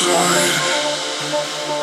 Joy.